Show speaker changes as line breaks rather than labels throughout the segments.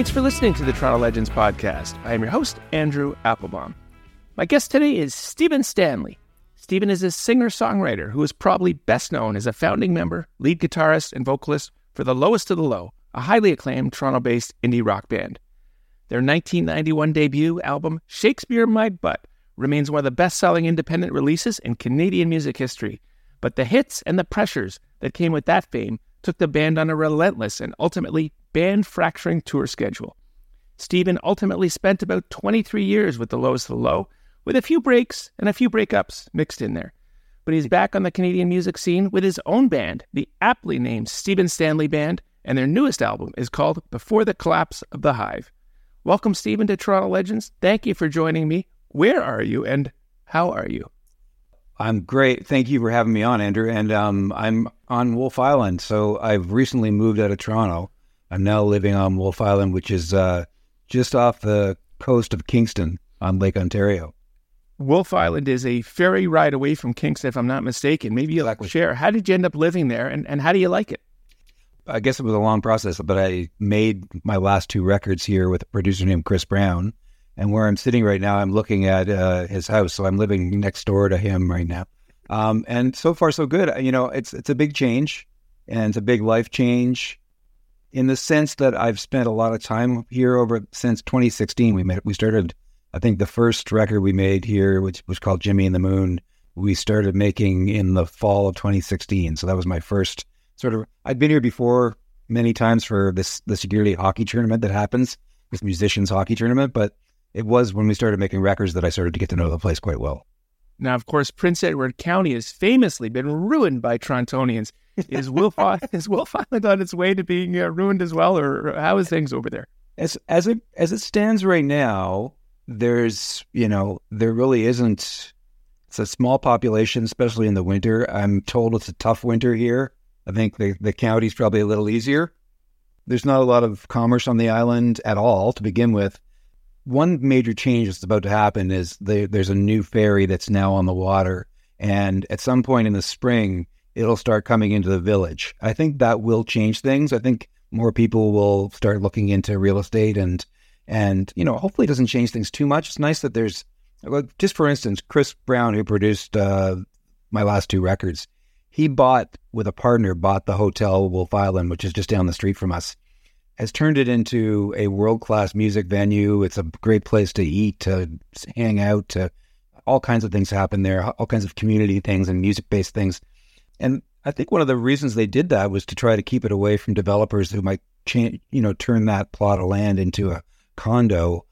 Thanks for listening to the Toronto Legends podcast. I am your host, Andrew Applebaum. My guest today is Stephen Stanley. Stephen is a singer songwriter who is probably best known as a founding member, lead guitarist, and vocalist for The Lowest of the Low, a highly acclaimed Toronto based indie rock band. Their 1991 debut album, Shakespeare My Butt, remains one of the best selling independent releases in Canadian music history. But the hits and the pressures that came with that fame took the band on a relentless and ultimately band fracturing tour schedule. Stephen ultimately spent about 23 years with the lowest of the low, with a few breaks and a few breakups mixed in there. But he's back on the Canadian music scene with his own band, the aptly named Stephen Stanley Band, and their newest album is called Before the Collapse of the Hive. Welcome, Stephen, to Toronto Legends. Thank you for joining me. Where are you and how are you?
I'm great. Thank you for having me on, Andrew. And um, I'm on Wolfe Island. So I've recently moved out of Toronto. I'm now living on Wolfe Island, which is uh, just off the coast of Kingston on Lake Ontario.
Wolfe Island is a ferry ride away from Kingston, if I'm not mistaken. Maybe you'll exactly. share. How did you end up living there and, and how do you like it?
I guess it was a long process, but I made my last two records here with a producer named Chris Brown. And where I'm sitting right now, I'm looking at uh, his house. So I'm living next door to him right now. Um, and so far, so good. You know, it's it's a big change, and it's a big life change, in the sense that I've spent a lot of time here over since 2016. We made we started, I think, the first record we made here, which was called Jimmy and the Moon. We started making in the fall of 2016. So that was my first sort of. I'd been here before many times for this the security hockey tournament that happens, this musicians hockey tournament, but it was when we started making records that I started to get to know the place quite well.
Now, of course, Prince Edward County has famously been ruined by Torontonians. Is Wolfe is Will Island on its way to being uh, ruined as well, or how is things over there?
As as it as it stands right now, there's you know there really isn't. It's a small population, especially in the winter. I'm told it's a tough winter here. I think the the county's probably a little easier. There's not a lot of commerce on the island at all to begin with one major change that's about to happen is the, there's a new ferry that's now on the water. And at some point in the spring, it'll start coming into the village. I think that will change things. I think more people will start looking into real estate and, and, you know, hopefully it doesn't change things too much. It's nice that there's, just for instance, Chris Brown, who produced uh, my last two records, he bought with a partner, bought the hotel Wolfe Island, which is just down the street from us has turned it into a world class music venue. It's a great place to eat, to hang out, to all kinds of things happen there, all kinds of community things and music based things. And I think one of the reasons they did that was to try to keep it away from developers who might change, you know, turn that plot of land into a condo.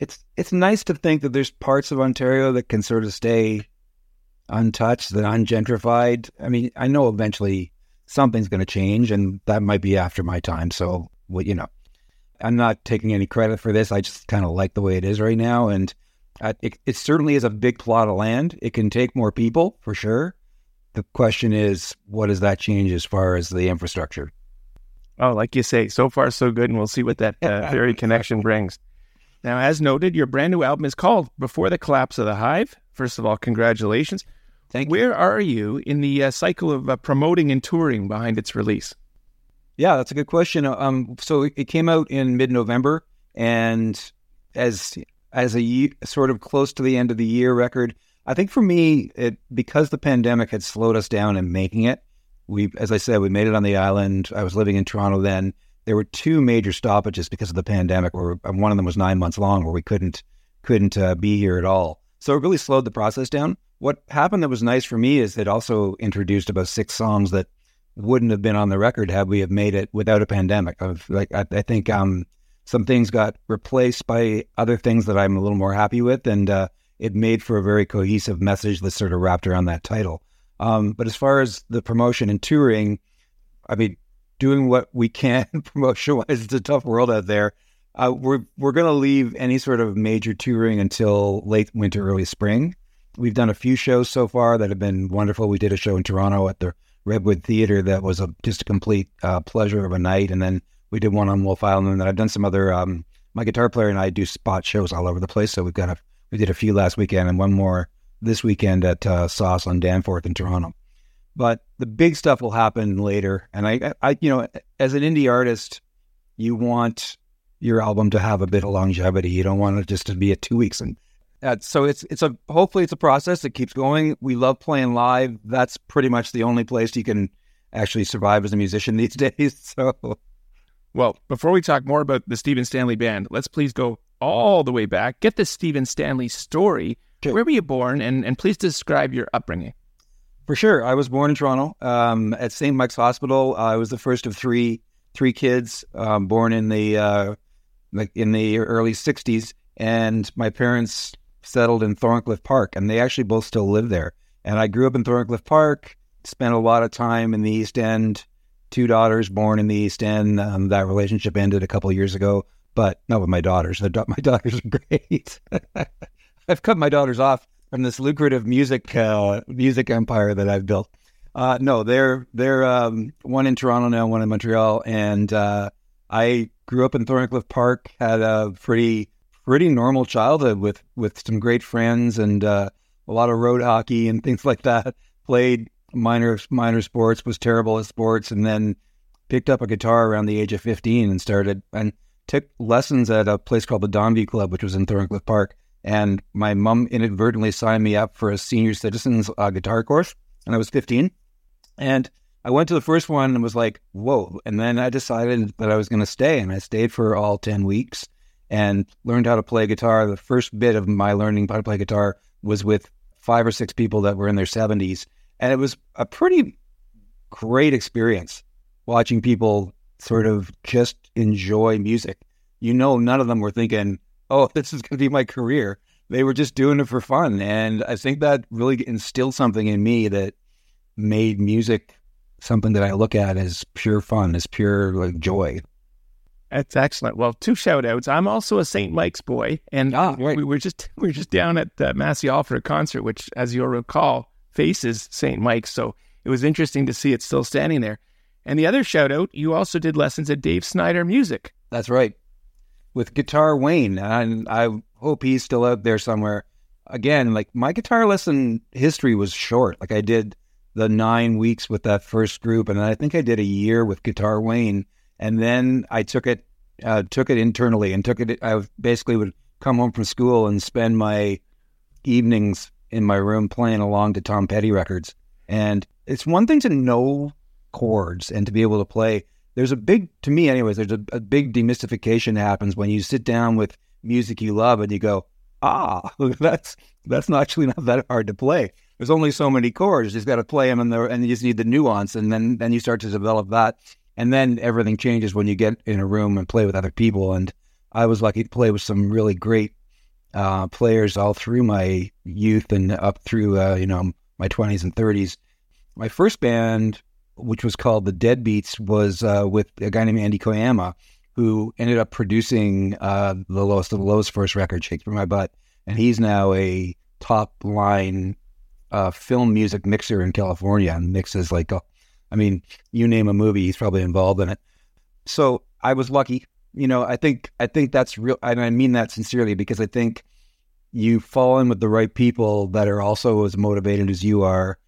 It's it's nice to think that there's parts of Ontario that can sort of stay untouched, that ungentrified. I mean, I know eventually something's going to change, and that might be after my time. So well, you know, I'm not taking any credit for this. I just kind of like the way it is right now. And uh, it, it certainly is a big plot of land. It can take more people for sure. The question is, what does that change as far as the infrastructure?
Oh, like you say, so far so good, and we'll see what that uh, ferry connection brings. Now, as noted, your brand new album is called "Before the Collapse of the Hive." First of all, congratulations.
Thank
you. Where are you in the uh, cycle of uh, promoting and touring behind its release?
Yeah, that's a good question. Um, so it came out in mid-November, and as as a year, sort of close to the end of the year record, I think for me, it because the pandemic had slowed us down in making it. We, as I said, we made it on the island. I was living in Toronto then. There were two major stoppages because of the pandemic, where one of them was nine months long, where we couldn't couldn't uh, be here at all. So it really slowed the process down. What happened that was nice for me is it also introduced about six songs that wouldn't have been on the record had we have made it without a pandemic. Of like, I, I think um, some things got replaced by other things that I'm a little more happy with, and uh, it made for a very cohesive message that sort of wrapped around that title. Um, but as far as the promotion and touring, I mean, doing what we can promotion wise, it's a tough world out there. Uh, we're we're going to leave any sort of major touring until late winter, early spring. We've done a few shows so far that have been wonderful. We did a show in Toronto at the Redwood Theater that was a, just a complete uh, pleasure of a night. And then we did one on Wolfe Island. And then I've done some other. Um, my guitar player and I do spot shows all over the place. So we've got a we did a few last weekend and one more this weekend at uh, Sauce on Danforth in Toronto. But the big stuff will happen later. And I, I, you know, as an indie artist, you want your album to have a bit of longevity. You don't want it just to be a two weeks and uh, so it's it's a hopefully it's a process that keeps going. We love playing live. That's pretty much the only place you can actually survive as a musician these days. So,
well, before we talk more about the Stephen Stanley band, let's please go all the way back. Get the Stephen Stanley story. Sure. Where were you born, and and please describe your upbringing.
For sure, I was born in Toronto um, at St. Mike's Hospital. I was the first of three three kids um, born in the uh, like in the early '60s, and my parents settled in Thorncliffe Park, and they actually both still live there. And I grew up in Thorncliffe Park, spent a lot of time in the East End. Two daughters born in the East End. Um, that relationship ended a couple years ago, but not with my daughters. my daughters are great. I've cut my daughters off from this lucrative music uh, music empire that I've built. Uh, no, they're they're um, one in Toronto now, one in Montreal, and uh, I grew up in Thorncliffe Park. Had a pretty pretty normal childhood with with some great friends and uh, a lot of road hockey and things like that. Played minor minor sports, was terrible at sports, and then picked up a guitar around the age of fifteen and started and took lessons at a place called the Donview Club, which was in Thorncliffe Park. And my mom inadvertently signed me up for a senior citizens uh, guitar course, and I was fifteen. And I went to the first one and was like, "Whoa!" And then I decided that I was going to stay, and I stayed for all ten weeks and learned how to play guitar. The first bit of my learning how to play guitar was with five or six people that were in their 70s. And it was a pretty great experience watching people sort of just enjoy music. You know, none of them were thinking, oh, this is going to be my career. They were just doing it for fun. And I think that really instilled something in me that made music something that I look at as pure fun, as pure like joy.
That's excellent. Well, two shout outs. I'm also a St. Mike's boy, and ah, right. we were just we were just down at uh, Massey Hall for a concert, which, as you'll recall, faces St. Mike's. So it was interesting to see it still standing there. And the other shout out, you also did lessons at Dave Snider Music.
That's right, with Guitar Wayne, and I hope he's still out there somewhere. Again, like my guitar lesson history was short. Like I did the nine weeks with that first group, and I think I did a year with Guitar Wayne and then I took it uh, took it internally and took it. I basically would come home from school and spend my evenings in my room playing along to Tom Petty records. And it's one thing to know chords and to be able to play. There's a big, to me, anyways. There's a, a big demystification happens when you sit down with music you love and you go, ah, that's that's not actually not that hard to play. There's only so many chords. You just got to play them, and, and you just need the nuance, and then then you start to develop that. And then everything changes when you get in a room and play with other people. And I was lucky to play with some really great uh, players all through my youth and up through uh, you know my twenties and thirties. My first band, which was called the Deadbeats, was uh, with a guy named Andy Koyama, who ended up producing uh, the lowest of the lowest first record, "Shakespeare My Butt," and he's now a top line uh, film music mixer in California and mixes like I mean, you name a movie, he's probably involved in it. So I was lucky. You know, I think I think that's real, and I mean that sincerely because I think you fall in with the right people that are also as motivated as you are.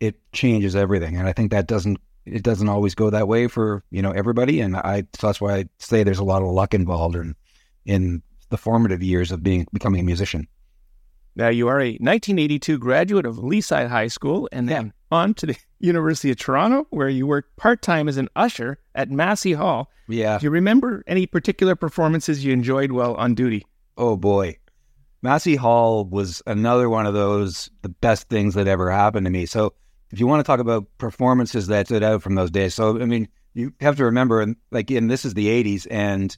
It changes everything, and I think that doesn't it doesn't always go that way for you know everybody. And I so that's why I say there's a lot of luck involved in in the formative years of being becoming a musician.
Now you are a 1982 graduate of Leaside High School, and then on to the University of Toronto, where you worked part time as an usher at Massey Hall.
Yeah.
Do you remember any particular performances you enjoyed while on duty?
Oh boy. Massey Hall was another one of those the best things that ever happened to me. So if you want to talk about performances that stood out from those days, so I mean, you have to remember, like, and this is the '80s, and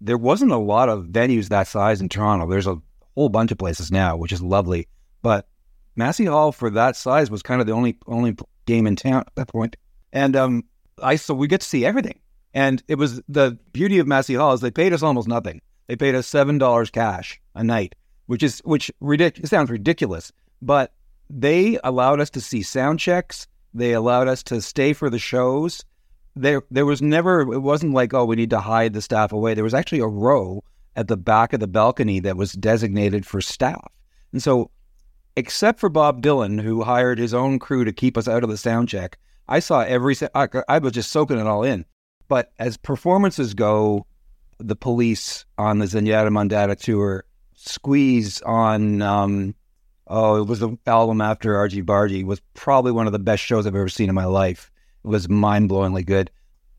there wasn't a lot of venues that size in Toronto. There's a whole bunch of places now, which is lovely, but Massey Hall for that size was kind of the only only game in town at that point. And um, I so we get to see everything. And it was the beauty of Massey Hall is they paid us almost nothing. They paid us seven dollars cash a night, which is which ridic- sounds ridiculous, but they allowed us to see sound checks. They allowed us to stay for the shows. There, there was never. It wasn't like, oh, we need to hide the staff away. There was actually a row at the back of the balcony that was designated for staff, and so except for Bob Dylan, who hired his own crew to keep us out of the sound check. I saw every, I, I was just soaking it all in. But as performances go, the Police on the Zenyatta Mondatta tour, Squeeze on um, oh, it was the album after Argy Bargy was probably one of the best shows I've ever seen in my life. It was mind blowingly good.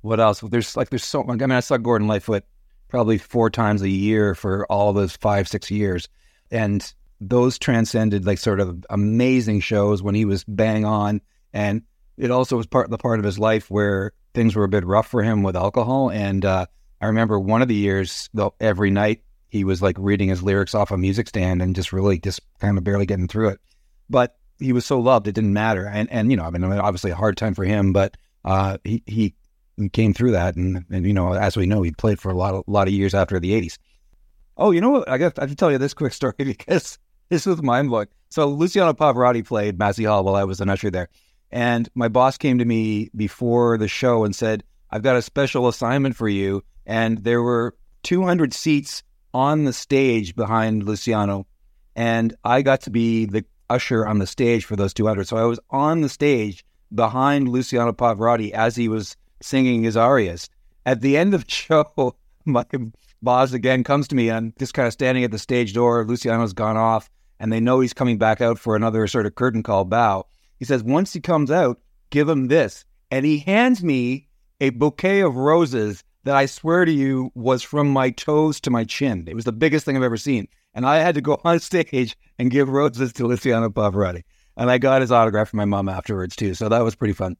What else? There's like there's so. Much I mean, I saw Gordon Lightfoot probably four times a year for all those five six years, and those transcended like sort of amazing shows when he was bang on, and it also was part the part of his life where things were a bit rough for him with alcohol. And uh, I remember one of the years, though, every night he was like reading his lyrics off a music stand and just really just kind of barely getting through it. But he was so loved, it didn't matter. And and you know, I mean, obviously a hard time for him, but uh, he he came through that, and and you know, as we know, he played for a lot of a lot of years after the '80s. Oh, you know what? I got I have to tell you this quick story because this was mind blowing. So Luciano Pavarotti played Massey Hall while I was an usher there, and my boss came to me before the show and said, "I've got a special assignment for you." And there were 200 seats on the stage behind Luciano, and I got to be the usher on the stage for those 200. So I was on the stage behind Luciano Pavarotti as he was singing his arias. At the end of the show, my boss again comes to me. And just kind of standing at the stage door. Luciano's gone off, and they know he's coming back out for another sort of curtain call bow. He says, Once he comes out, give him this. And he hands me a bouquet of roses that I swear to you was from my toes to my chin. It was the biggest thing I've ever seen. And I had to go on stage and give roses to Luciano Pavarotti. And I got his autograph from my mom afterwards too. So that was pretty fun.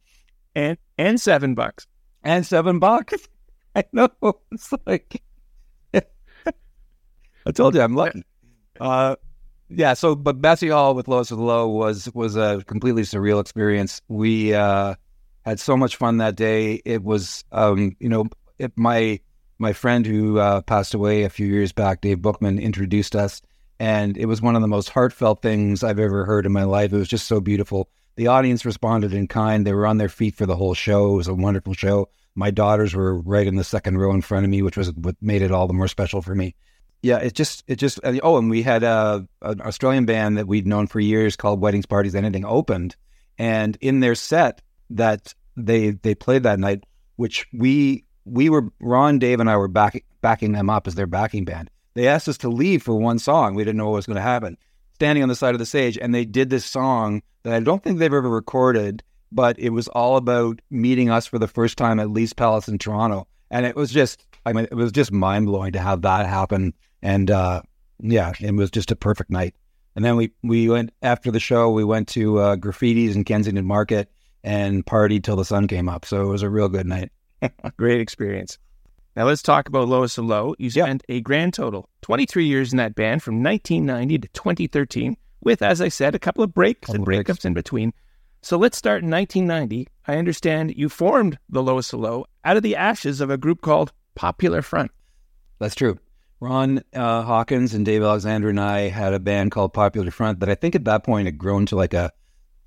And and seven bucks.
And seven bucks. I know. It's like I told you I'm lucky. Uh, yeah, so but Massey Hall with Lowest Low was was a completely surreal experience. We uh, had so much fun that day. It was um, you know, it, my my friend who uh, passed away a few years back, Dave Bookman, introduced us, and it was one of the most heartfelt things I've ever heard in my life. It was just so beautiful. The audience responded in kind. They were on their feet for the whole show. It was a wonderful show. My daughters were right in the second row in front of me, which was what made it all the more special for me. Yeah, it just it just oh, and we had a an Australian band that we'd known for years called Weddings Parties Anything opened, and in their set that they they played that night, which we we were Ron, Dave, and I were back, backing them up as their backing band. They asked us to leave for one song. We didn't know what was going to happen. Standing on the side of the stage, and they did this song that I don't think they've ever recorded, but it was all about meeting us for the first time at Lee's Palace in Toronto, and it was just, I mean, it was just mind blowing to have that happen. And uh, yeah, it was just a perfect night. And then we we went after the show. We went to uh, Graffiti's in Kensington Market and partied till the sun came up. So it was a real good night.
Great experience. Now let's talk about Lowest of Low. You spent yep. a grand total 23 years in that band from 1990 to 2013, with, as I said, a couple of breaks couple and breakups breaks. in between. So let's start in 1990. I understand you formed the Lowest of Low out of the ashes of a group called Popular Front.
That's true. Ron uh, Hawkins and Dave Alexander and I had a band called Popular Front that I think at that point had grown to like a,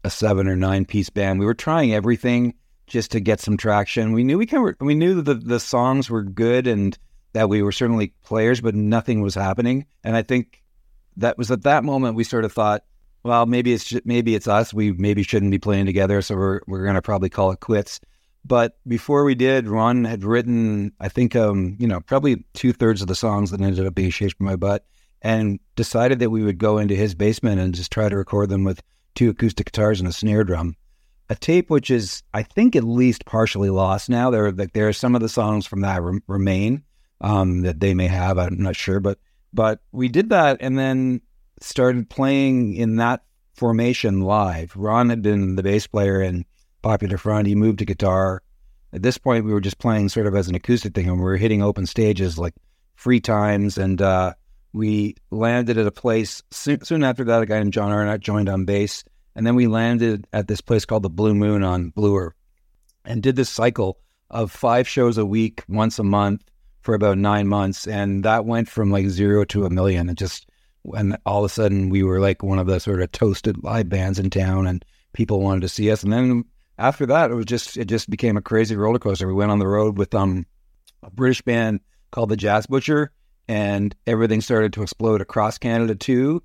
a seven or nine piece band. We were trying everything just to get some traction. We knew we of, we knew that the, the songs were good and that we were certainly players, but nothing was happening. And I think that was at that moment we sort of thought, well, maybe it's maybe it's us. We maybe shouldn't be playing together, so we're we're going to probably call it quits. But before we did, Ron had written, I think, um, you know, probably two thirds of the songs that ended up being "Shakespeare My Butt," and decided that we would go into his basement and just try to record them with two acoustic guitars and a snare drum a tape which is, I think, at least partially lost now. There, like, there are some of the songs from that re- remain um, that they may have. I'm not sure, but but we did that and then started playing in that formation live. Ron had been the bass player in Popular Front. He moved to guitar. At this point, we were just playing sort of as an acoustic thing, and we were hitting open stages like free times. And uh, we landed at a place soon, soon after that. A guy named John Arnott joined on bass and then we landed at this place called the Blue Moon on Bloor and did this cycle of five shows a week, once a month for about nine months. And that went from like zero to a million. And just, and all of a sudden we were like one of the sort of toasted live bands in town and people wanted to see us. And then after that, it was just, it just became a crazy roller coaster. We went on the road with um, a British band called the Jazz Butcher and everything started to explode across Canada too.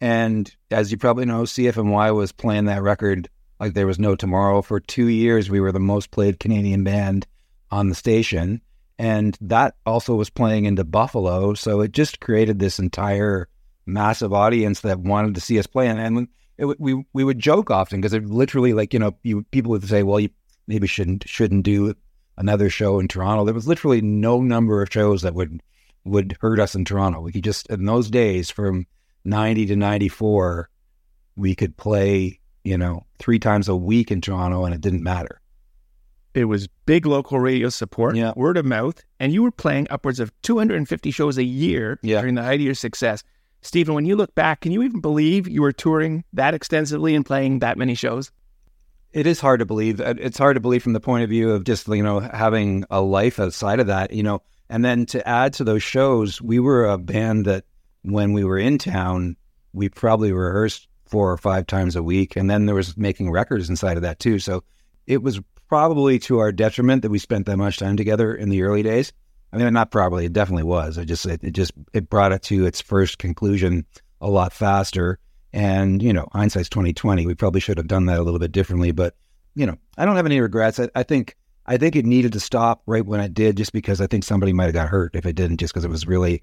And as you probably know, CFNY was playing that record like there was no tomorrow. For two years, we were the most played Canadian band on the station. And that also was playing into Buffalo. So it just created this entire massive audience that wanted to see us play. And, and it, we, we would joke often because it literally like, you know, you, people would say, well, you maybe shouldn't, shouldn't do another show in Toronto. There was literally no number of shows that would, would hurt us in Toronto. We could just, in those days from 90 to 94, we could play, you know, three times a week in Toronto and it didn't matter.
It was big local radio support,
Yeah.
word of mouth, and you were playing upwards of 250 shows a year
Yeah.
during the height of your success. Stephen, when you look back, can you even believe you were touring that extensively and playing that many shows?
It is hard to believe. Uh, It's hard to believe from the point of view of just, you know, having a life outside of that, you know. And then to add to those shows, we were a band that when we were in town, we probably rehearsed four or five times a week. And then there was making records inside of that too. So it was probably to our detriment that we spent that much time together in the early days. I mean, not probably, it definitely was. It just, it, it just, it brought it to its first conclusion a lot faster. And, you know, hindsight's 2020. We probably should have done that a little bit differently, but you know, I don't have any regrets. I, I think I think it needed to stop right when it did, just because I think somebody might have got hurt if it didn't, just because it was really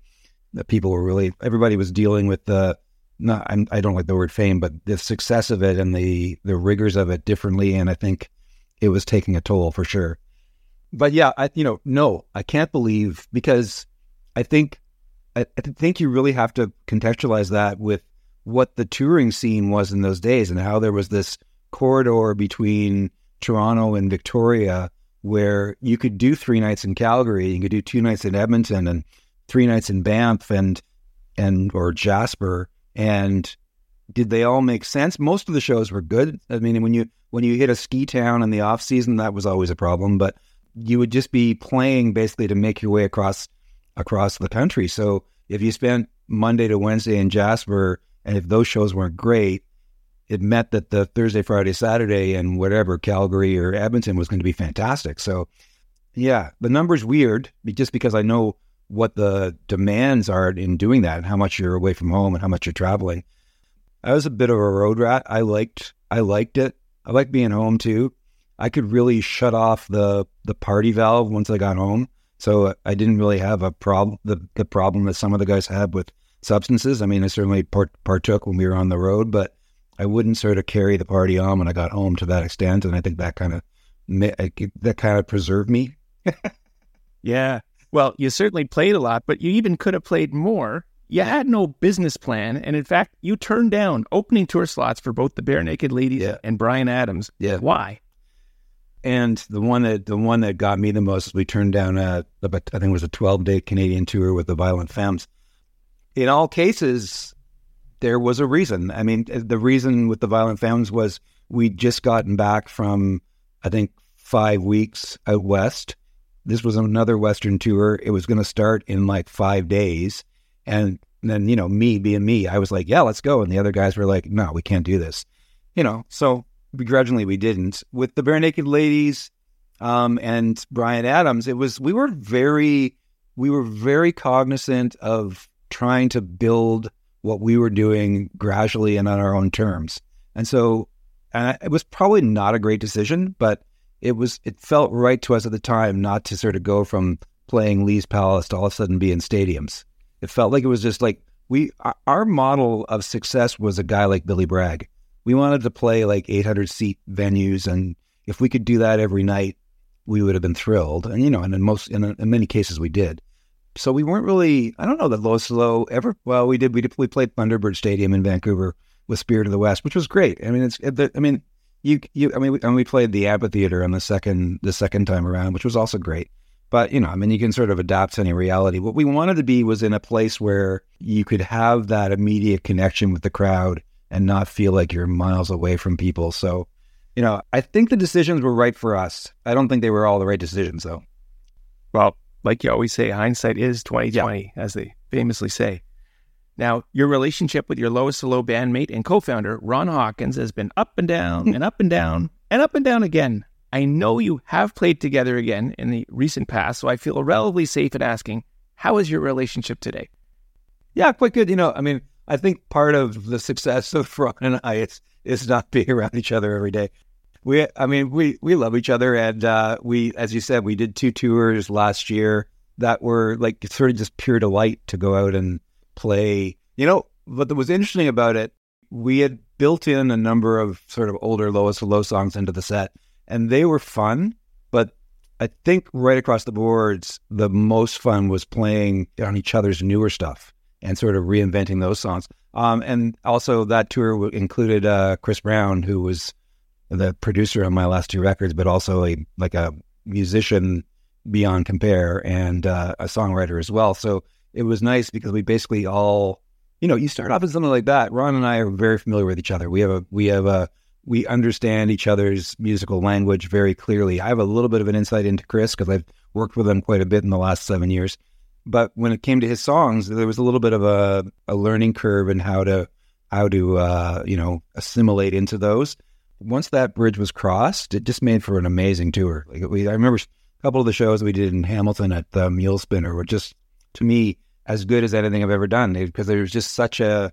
the people were really everybody was dealing with the not I'm, I don't like the word fame, but the success of it and the the rigors of it differently, and I think it was taking a toll for sure. But yeah, I you know no, I can't believe because I think I, I think you really have to contextualize that with what the touring scene was in those days and how there was this corridor between Toronto and Victoria where you could do three nights in Calgary, you could do two nights in Edmonton and three nights in Banff and and or Jasper and did they all make sense? Most of the shows were good. I mean, when you when you hit a ski town in the off season, that was always a problem, but you would just be playing basically to make your way across across the country. So if you spent Monday to Wednesday in Jasper and if those shows weren't great, it meant that the Thursday, Friday, Saturday, and whatever Calgary or Edmonton was going to be fantastic. So, yeah, the number's weird just because I know what the demands are in doing that and how much you're away from home and how much you're traveling. I was a bit of a road rat. I liked I liked it. I liked being home too. I could really shut off the the party valve once I got home. So I didn't really have a problem the, the problem that some of the guys had with substances. I mean, I certainly part, partook when we were on the road, but I wouldn't sort of carry the party on when I got home to that extent, and I think that kind of that kind of preserved me.
Yeah. Well, you certainly played a lot, but you even could have played more. You had no business plan. And in fact, you turned down opening tour slots for both the Barenaked Ladies
Yeah.
and Bryan Adams.
Yeah.
Why?
And the one that the one that got me the most, we turned down a, I think it was a twelve day Canadian tour with the Violent Femmes. In all cases, there was a reason. I mean, eh, the reason with the Violent Femmes was we'd just gotten back from, I think, five weeks out west. This was another Western tour. It was going to start in like five days. And then, you know, me being me, I was like, yeah, let's go. And the other guys were like, no, we can't do this. You know, so begrudgingly we didn't. With the Barenaked Ladies um, and Bryan Adams, it was, we were very, we were very cognizant of trying to build what we were doing gradually and on our own terms. And so, and it was probably not a great decision, but it was, it felt right to us at the time not to sort of go from playing Lee's Palace to all of a sudden be in stadiums. It felt like it was just like we, our- model of success was a guy like Billy Bragg. We wanted to play like 800 seat venues. And if we could do that every night, we would have been thrilled. And, you know, and in most, in, in many cases we did. So we weren't really, I don't know that Low Slow ever, well, we did, we did, we played Thunderbird Stadium in Vancouver with Spirit of the West, which was great. I mean, it's, I mean, you, you, I mean, we, and we played the amphitheater on the second, the second time around, which was also great. But, you know, I mean, you can sort of adapt to any reality. What we wanted to be was in a place where you could have that immediate connection with the crowd and not feel like you're miles away from people. So, you know, I think the decisions were right for us. I don't think they were all the right decisions, though.
Well, like you always say, hindsight is twenty twenty, as they famously say. Now, your relationship with your lowest low bandmate and co-founder Ron Hawkins has been up and down and up and down and up and down again. I know you have played together again in the recent past, so I feel relatively safe in asking, how is your relationship today?
Yeah, quite good. You know, I mean, I think part of the success of Ron and I is is not being around each other every day. we, I mean, we we love each other, and uh, we, as you said, we did two tours last year that were like sort of just pure delight to go out and play. You know, but what was interesting about it, we had built in a number of sort of older Lowest Low songs into the set, and they were fun. But I think right across the boards, the most fun was playing on each other's newer stuff and sort of reinventing those songs. Um, and also that tour included uh, Chris Brown, who was the producer on my last two records, but also a like a musician beyond compare and uh, a songwriter as well. So it was nice because we basically all, you know, you start off with something like that. Ron and I are very familiar with each other. We have a we have a we understand each other's musical language very clearly. I have a little bit of an insight into Chris because I've worked with him quite a bit in the last seven years. But when it came to his songs, there was a little bit of a, a learning curve in how to how to uh, you know assimilate into those. Once that bridge was crossed, it just made for an amazing tour. Like we, I remember a couple of the shows we did in Hamilton at the Mule Spinner were just to me as good as anything I've ever done because there was just such a,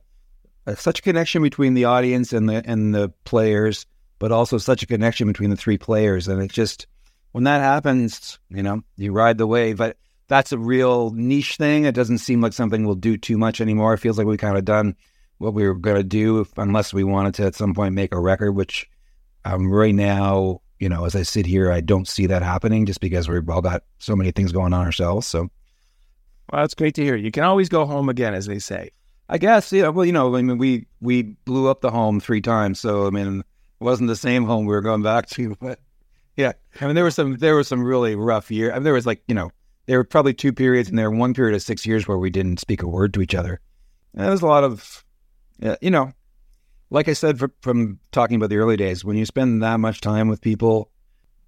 a such a connection between the audience and the and the players, but also such a connection between the three players. And it just when that happens, you know, you ride the wave. But that's a real niche thing. It doesn't seem like something we'll do too much anymore. It feels like we kind of done what we were going to do, if, unless we wanted to at some point make a record. Which um, right now, you know, as I sit here, I don't see that happening just because we've all got so many things going on ourselves. So,
well, that's great to hear. You can always go home again, as they say.
I guess, yeah. Well, you know, I mean, we we blew up the home three times, so I mean, it wasn't the same home we were going back to, but yeah, I mean, there was some there was some really rough year. I mean, there was like you know there were probably two periods and there one period of six years where we didn't speak a word to each other. And there was a lot of, you know, like I said for, from talking about the early days, when you spend that much time with people,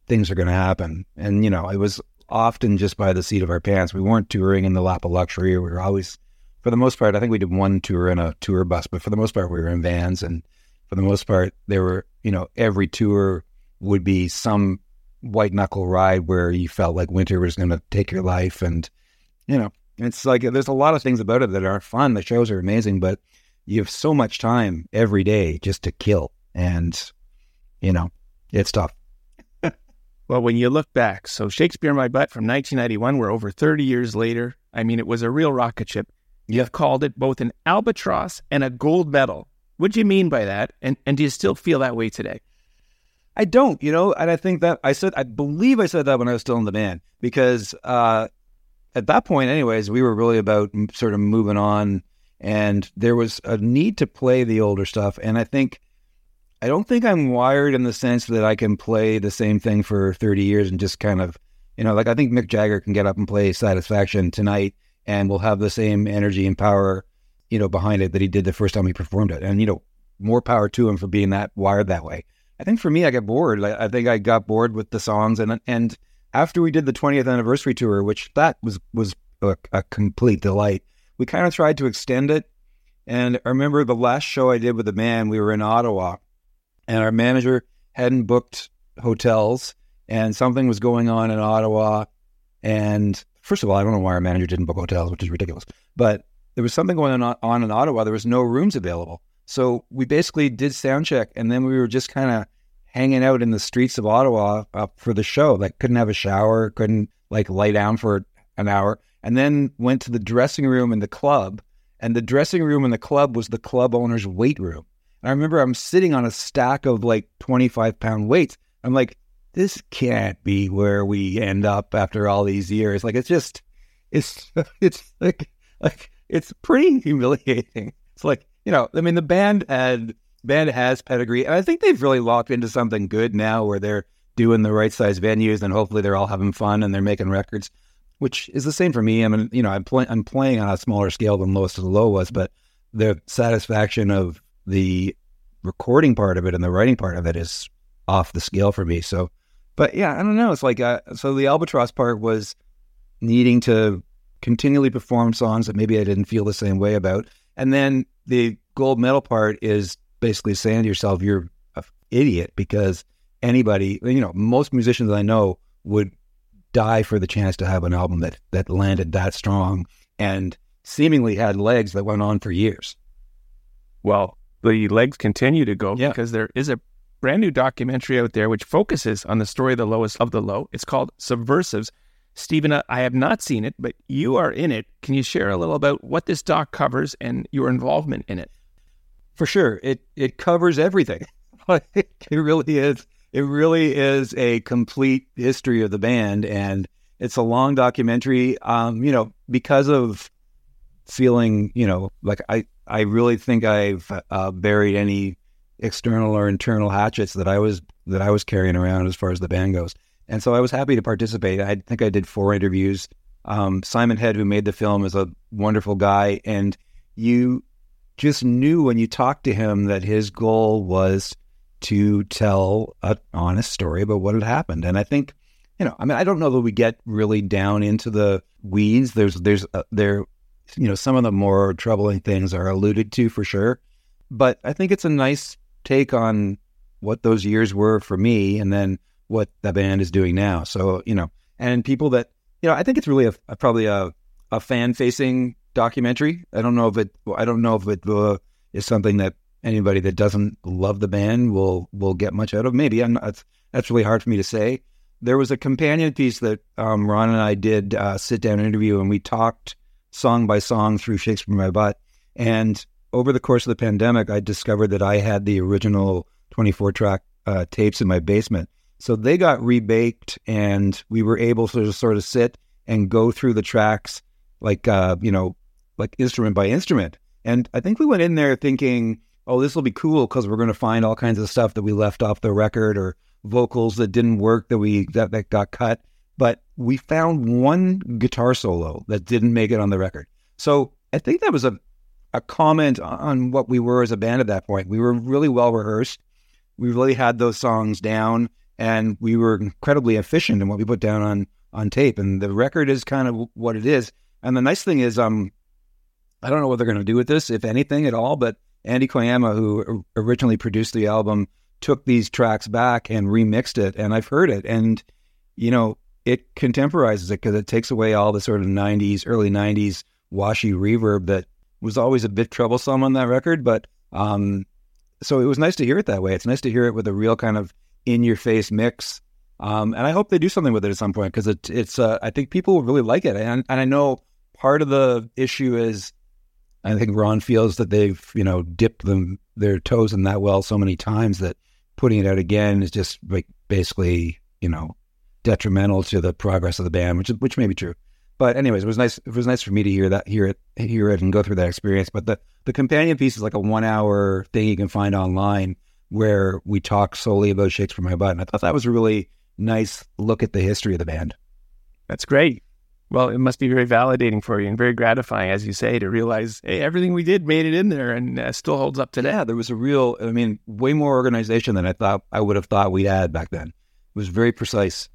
things are going to happen. And, you know, it was often just by the seat of our pants. We weren't touring in the lap of luxury. We were always, for the most part, I think we did one tour in a tour bus, but for the most part, we were in vans. And for the most part, there were, you know, every tour would be some white knuckle ride where you felt like winter was going to take your life. And, you know, it's like there's a lot of things about it that are fun. The shows are amazing, but you have so much time every day just to kill. And, you know, it's tough.
Well, when you look back, so Shakespeare in My Butt from 1991, we're over 30 years later. I mean, it was a real rocket ship. You've called it both an albatross and a gold medal. What do you mean by that? And, and do you still feel that way today?
I don't, you know, and I think that I said, I believe I said that when I was still in the band because uh, at that point, anyways, we were really about sort of moving on, and there was a need to play the older stuff. And I think, I don't think I'm wired in the sense that I can play the same thing for 30 years and just kind of, you know, like I think Mick Jagger can get up and play Satisfaction tonight and will have the same energy and power, you know, behind it that he did the first time he performed it. And, you know, more power to him for being that wired that way. I think for me, I got bored. Like, I think I got bored with the songs, and and after we did the 20th anniversary tour, which that was was a, a complete delight, we kind of tried to extend it. And I remember the last show I did with the band, we were in Ottawa, and our manager hadn't booked hotels, and something was going on in Ottawa. And first of all, I don't know why our manager didn't book hotels, which is ridiculous. But there was something going on, in Ottawa. There was no rooms available. So we basically did sound check, and then we were just kind of hanging out in the streets of Ottawa uh, for the show. Like, couldn't have a shower, couldn't like lay down for an hour, and then went to the dressing room in the club. And the dressing room in the club was the club owner's weight room. I remember I'm sitting on a stack of like 25 pound weights. I'm like, this can't be where we end up after all these years. Like, it's just, it's, it's like, like, it's pretty humiliating. It's like, you know, I mean, the band had band has pedigree, and I think they've really locked into something good now, where they're doing the right size venues, and hopefully they're all having fun and they're making records, which is the same for me. I mean, you know, I'm playing I'm playing on a smaller scale than Lowest of the Low was, but the satisfaction of the recording part of it and the writing part of it is off the scale for me. So, but yeah, I don't know. It's like uh, so the albatross part was needing to continually perform songs that maybe I didn't feel the same way about, and then the gold medal part is basically saying to yourself, you're an idiot because anybody, you know, most musicians I know would die for the chance to have an album that that landed that strong and seemingly had legs that went on for years.
Well, the legs continue to go yeah. because there is a brand new documentary out there which focuses on the story of the lowest of the low. It's called Subversives. Stephen, uh, I have not seen it, but you are in it. Can you share a little about what this doc covers and your involvement in it?
For sure, it it covers everything. it really is. It really is a complete history of the band, and it's a long documentary. Um, you know, because of feeling, you know, like I I really think I've uh, buried any external or internal hatchets that I was that I was carrying around as far as the band goes. And so I was happy to participate. I think I did four interviews. Um, Simon Head, who made the film, is a wonderful guy, and you just knew when you talked to him that his goal was to tell an honest story about what had happened. And I think, you know, I mean, I don't know that we get really down into the weeds. There's, there's, uh, there, you know, some of the more troubling things are alluded to for sure. But I think it's a nice take on what those years were for me, and then what the band is doing now. So you know, and people that you know, I think it's really a, a probably a a fan facing documentary. I don't know if it I don't know if it uh, is something that anybody that doesn't love the band will will get much out of. Maybe I'm not, that's really hard for me to say. There was a companion piece that um, Ron and I did uh, sit down interview, and we talked song by song through Shakespeare in My Butt. And over the course of the pandemic, I discovered that I had the original 24 track uh, tapes in my basement. So they got rebaked, and we were able to sort of sit and go through the tracks like uh, you know, like instrument by instrument. And I think we went in there thinking, oh, this will be cool because we're going to find all kinds of stuff that we left off the record or vocals that didn't work that we that, that got cut. But we found one guitar solo that didn't make it on the record. So I think that was a a comment on what we were as a band at that point. We were really well rehearsed. We really had those songs down and we were incredibly efficient in what we put down on on tape. And the record is kind of what it is. And the nice thing is, um, I don't know what they're going to do with this, if anything at all. But Andy Koyama, who originally produced the album, took these tracks back and remixed it, and I've heard it, and you know, it contemporizes it because it takes away all the sort of '90s, early '90s washy reverb that was always a bit troublesome on that record. But um, so it was nice to hear it that way. It's nice to hear it with a real kind of in your face mix. Um, and I hope they do something with it at some point because it, it's, uh, I think people really like it. And, and I know part of the issue is I think Ron feels that they've, you know, dipped them, their toes in that well so many times that putting it out again is just like basically, you know, detrimental to the progress of the band, which, which may be true. But anyways, it was nice. It was nice for me to hear that, hear it, hear it, and go through that experience. But the the companion piece is like a one hour thing you can find online where we talk solely about Shakespeare My Butt. And I thought that was a really nice look at the history of the band.
That's great. Well, it must be very validating for you and very gratifying, as you say, to realize, hey, everything we did made it in there and uh, still holds up today.
Yeah, there was a real, I mean, way more organization than I thought I would have thought we had back then. It was very precise.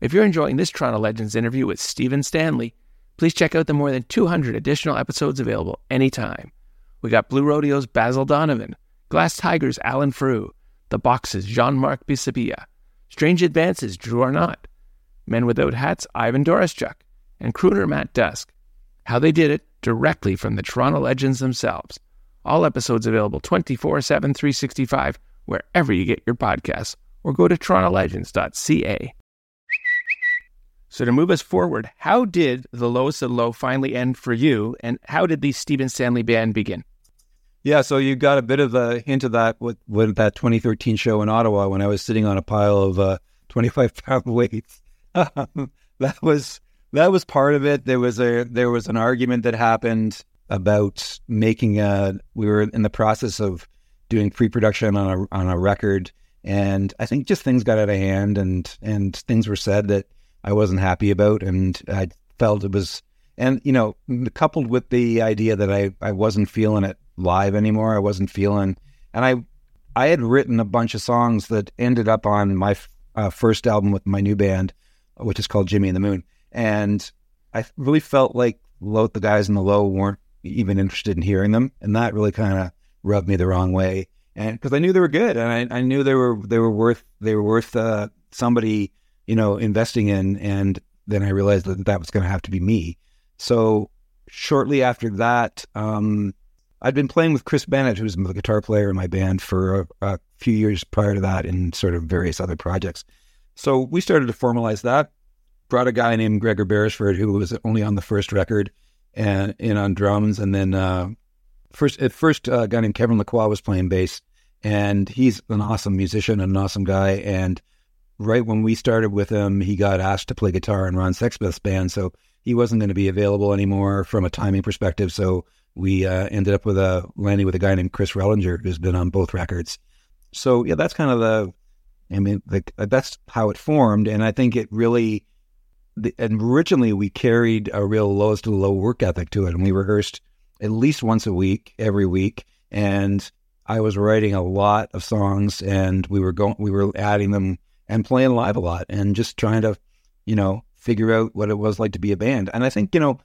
If you're enjoying this Toronto Legends interview with Stephen Stanley, please check out the more than 200 additional episodes available anytime. We got Blue Rodeo's Basil Donovan, Glass Tigers Alan Frew, The Boxes Jean-Marc Pisapia, Strange Advances Drew Arnott, Men Without Hats Ivan Doroschuk, and crooner Matt Dusk. How they did it directly from the Toronto Legends themselves. All episodes available 24 7, 365, wherever you get your podcasts, or go to torontolegends.ca. So to move us forward, how did the lowest of low finally end for you, and how did the Stephen Stanley band begin?
Yeah, so you got a bit of a hint of that with, with that 2013 show in Ottawa when I was sitting on a pile of uh, 25 pound weights. that was that was part of it. There was a there was an argument that happened about making a. We were in the process of doing pre-production on a on a record, and I think just things got out of hand, and and things were said that I wasn't happy about, and I felt it was, and you know, coupled with the idea that I I wasn't feeling it live anymore. I wasn't feeling, and I I had written a bunch of songs that ended up on my uh, first album with my new band, which is called Jimmy and the Moon, and I really felt like low, the guys in the low weren't even interested in hearing them, and that really kind of rubbed me the wrong way. And because I knew they were good, and I, I knew they were they were worth they were worth uh, somebody you know, investing in. And then I realized that that was going to have to be me. So shortly after that, um, I'd been playing with Chris Bennett, who's the guitar player in my band, for a, a few years prior to that in sort of various other projects. So we started to formalize that. Brought a guy named Gregor Beresford who was only on the first record and in on drums, and then uh, first at first uh, a guy named Kevin Lacroix was playing bass, and he's an awesome musician and an awesome guy. And right when we started with him, he got asked to play guitar in Ron Sexsmith's band, so he wasn't going to be available anymore from a timing perspective. So we uh, ended up with a landing with a guy named Chris Rellinger, who's been on both records. So yeah, that's kind of the, I mean, the, that's how it formed, and I think it really. The, and originally, we carried a real lowest to low work ethic to it, and we rehearsed at least once a week, every week, and I was writing a lot of songs, and we were going, we were adding them and playing live a lot, and just trying to, you know, figure out what it was like to be a band. And I think you know,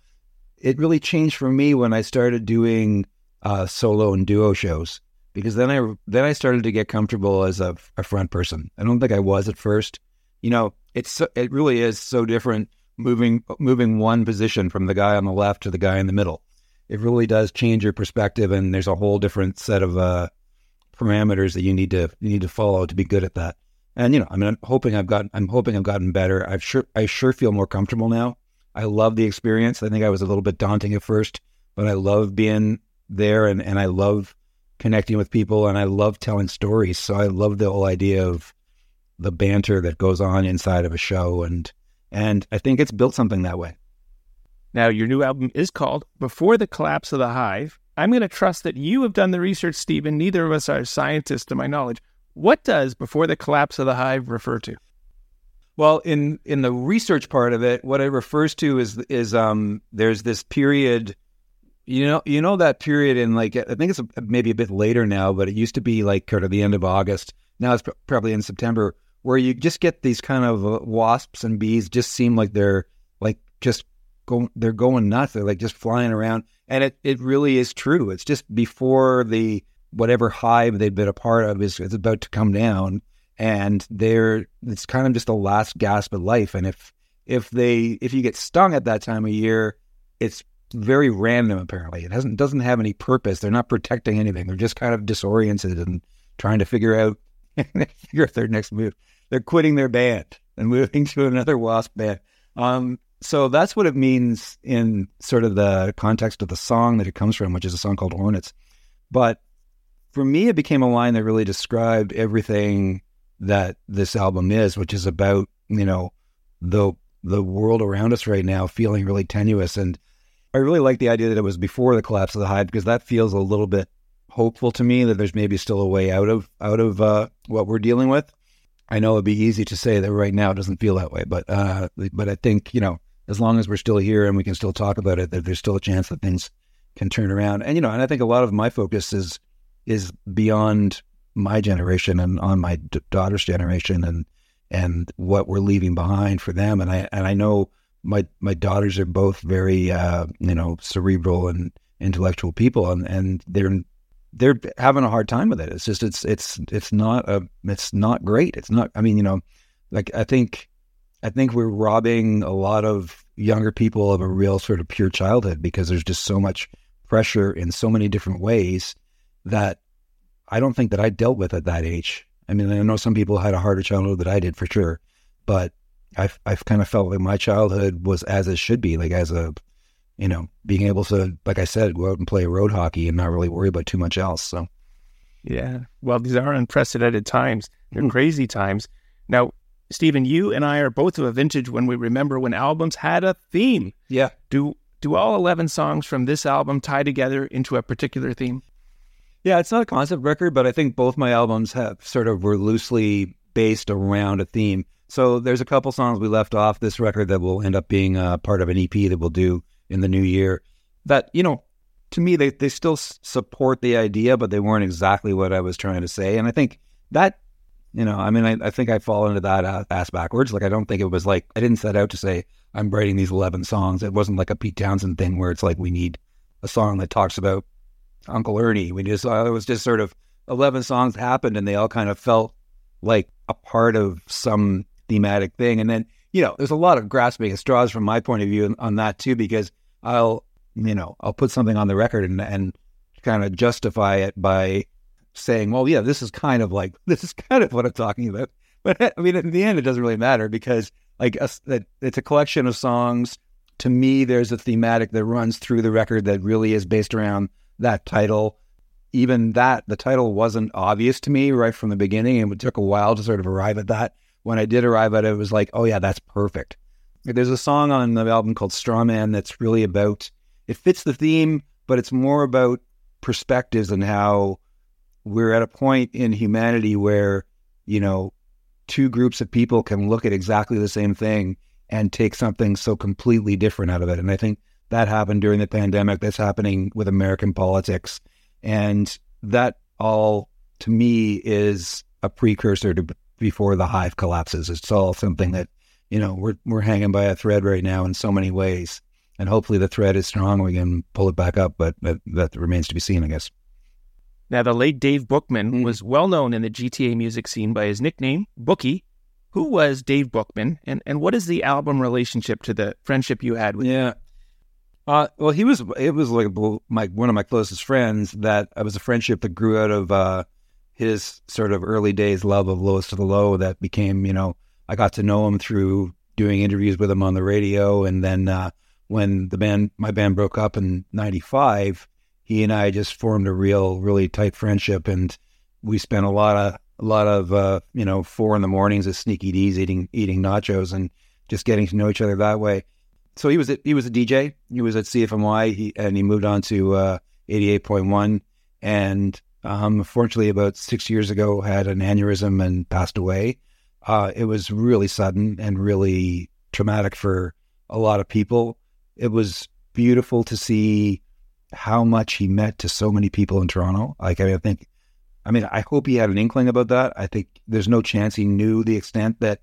it really changed for me when I started doing uh, solo and duo shows because then I then I started to get comfortable as a, a front person. I don't think I was at first. You know, it's it really is so different moving moving one position from the guy on the left to the guy in the middle. It really does change your perspective, and there's a whole different set of uh, parameters that you need to you need to follow to be good at that. And you know, I mean, I'm hoping I've gotten I'm hoping I've gotten better. I've sure I sure feel more comfortable now. I love the experience. I think I was a little bit daunting at first, but I love being there and, and I love connecting with people and I love telling stories. So I love the whole idea of the banter that goes on inside of a show and and I think it's built something that way.
Now your new album is called Before the Collapse of the Hive. I'm going to trust that you have done the research, Stephen. Neither of us are scientists to my knowledge. What does Before the Collapse of the Hive refer to?
Well, in in the research part of it, what it refers to is is um there's this period you know you know that period in like I think it's maybe a bit later now, but it used to be like kind of the end of August. Now it's probably in September where you just get these kind of uh, wasps and bees just seem like they're like just going they're going nuts. They're like just flying around and it it really is true. It's just before the whatever hive they've been a part of is, is about to come down and they're it's kind of just the last gasp of life. And if if they if you get stung at that time of year, it's very random. Apparently, it doesn't doesn't have any purpose. They're not protecting anything. They're just kind of disoriented and trying to figure out figure their next move. They're quitting their band and moving to another wasp band. Um, so that's what it means in sort of the context of the song that it comes from, which is a song called Hornets. But for me, it became a line that really described everything that this album is, which is about you know the the world around us right now feeling really tenuous. And I really like the idea that it was before the collapse of the hive because that feels a little bit hopeful to me that there's maybe still a way out of out of uh, what we're dealing with. I know it'd be easy to say that right now it doesn't feel that way, but uh, but I think you know as long as we're still here and we can still talk about it, that there's still a chance that things can turn around. And you know, and I think a lot of my focus is is beyond my generation and on my d- daughter's generation and and what we're leaving behind for them. And I and I know my my daughters are both very uh, you know cerebral and intellectual people and and they're they're having a hard time with it. It's just it's it's it's not a it's not great. It's not I mean you know like I think I think we're robbing a lot of younger people of a real sort of pure childhood because there's just so much pressure in so many different ways that I don't think that I dealt with at that age. I mean, I know some people had a harder childhood than I did for sure, but I've I've kind of felt like my childhood was as it should be, like as a, you know, being able to, like I said, go out and play road hockey and not really worry about too much else. So,
yeah, well, these are unprecedented times. They're mm-hmm. crazy times. Now, Stephen, you and I are both of a vintage when we remember when albums had a theme.
Yeah.
Do do all eleven songs from this album tie together into a particular theme?
Yeah, it's not a concept record, but I think both my albums have sort of were loosely based around a theme. So there's a couple songs we left off this record that will end up being a part of an EP that we'll do in the new year. That you know, to me, they they still support the idea, but they weren't exactly what I was trying to say. And I think that you know, I mean, I, I think I fall into that uh, ass backwards. Like I don't think it was like I didn't set out to say I'm writing these eleven songs. It wasn't like a Pete Townshend thing where it's like we need a song that talks about Uncle Ernie. We just uh, it was just sort of eleven songs happened, and they all kind of felt like a part of some thematic thing. And then you know, there's a lot of grasping at straws from my point of view on that too, because I'll you know I'll put something on the record and and kind of justify it by saying, well, yeah, this is kind of like, this is kind of what I'm talking about. But I mean, in the end, it doesn't really matter because like a, it's a collection of songs. To me, there's a thematic that runs through the record that really is based around that title. Even that, the title wasn't obvious to me right from the beginning. And it took a while to sort of arrive at that. When I did arrive at it, it was like, oh, yeah, that's perfect. There's a song on the album called Strawman that's really about, it fits the theme, but it's more about perspectives and how we're at a point in humanity where, you know, two groups of people can look at exactly the same thing and take something so completely different out of it. And I think that happened during the pandemic. That's happening with American politics. And that all, to me, is a precursor to before the hive collapses. It's all something that, you know, we're, we're hanging by a thread right now in so many ways. And hopefully the thread is strong. We can pull it back up, but that, that remains to be seen, I guess.
Now, the late Dave Bookman mm. was well known in the GTA music scene by his nickname, Bookie. Who was Dave Bookman, and, and what is the album relationship to the friendship you had with
yeah. Uh, well, he was it was like my one of my closest friends that it was a friendship that grew out of uh, his sort of early days love of Lowest of the Low that became you know I got to know him through doing interviews with him on the radio, and then uh, when the band my band broke up in '95, he and I just formed a real, really tight friendship, and we spent a lot of a lot of uh, you know four in the mornings at Sneaky Dee's eating eating nachos and just getting to know each other that way. So he was a, he was a DJ. He was at CFNY, he, and he moved on to uh, eighty eight point one. And um, unfortunately, about six years ago, had an aneurysm and passed away. Uh, it was really sudden and really traumatic for a lot of people. It was beautiful to see how much he meant to so many people in Toronto. Like, I, mean, I think, I mean, I hope he had an inkling about that. I think there's no chance he knew the extent that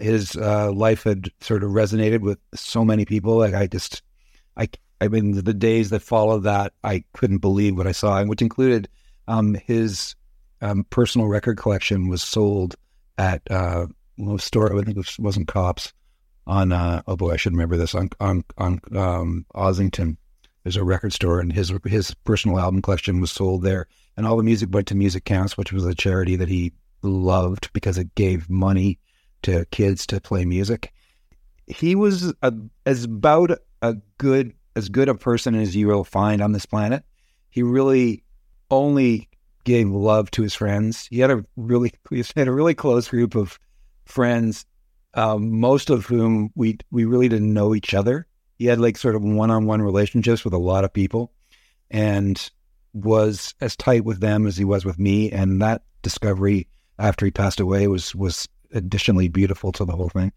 his uh, life had sort of resonated with so many people. Like, I just, I, I mean, the days that followed that, I couldn't believe what I saw, and which included um, his um, personal record collection was sold at uh, a store. I think it wasn't Cops on. Uh, oh boy, I should remember this on on on um, Ossington there's a record store, and his his personal album collection was sold there, and all the music went to Music Counts, which was a charity that he loved because it gave money to kids to play music. He was a, as about a good as good a person as you will find on this planet. He really only gave love to his friends. He had a really he had a really close group of friends, um, most of whom we we really didn't know each other he had like sort of one-on-one relationships with a lot of people and was as tight with them as he was with me and that discovery after he passed away was was additionally beautiful to the whole thing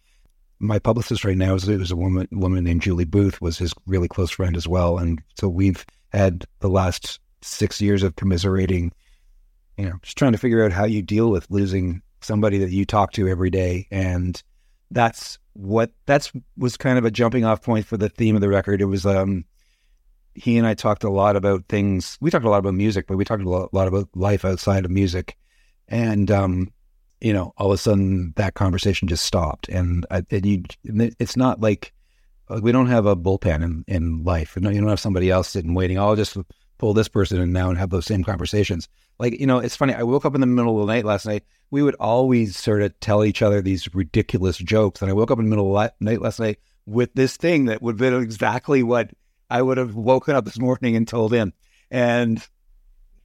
my publicist right now is, a woman woman named Julie Booth was his really close friend as well and so we've had the last 6 years of commiserating you know just trying to figure out how you deal with losing somebody that you talk to every day and that's what that's was kind of a jumping off point for the theme of the record. It was um he and I talked a lot about things. We talked a lot about music, but we talked a lot about life outside of music. And um, you know, all of a sudden that conversation just stopped. And, I, and you, it's not like uh, we don't have a bullpen in, in life. You, you don't have somebody else sitting waiting. I'll just pull this person in now and have those same conversations. Like, you know, it's funny. I woke up in the middle of the night last night. We would always sort of tell each other these ridiculous jokes. And I woke up in the middle of the night last night with this thing that would have been exactly what I would have woken up this morning and told him. And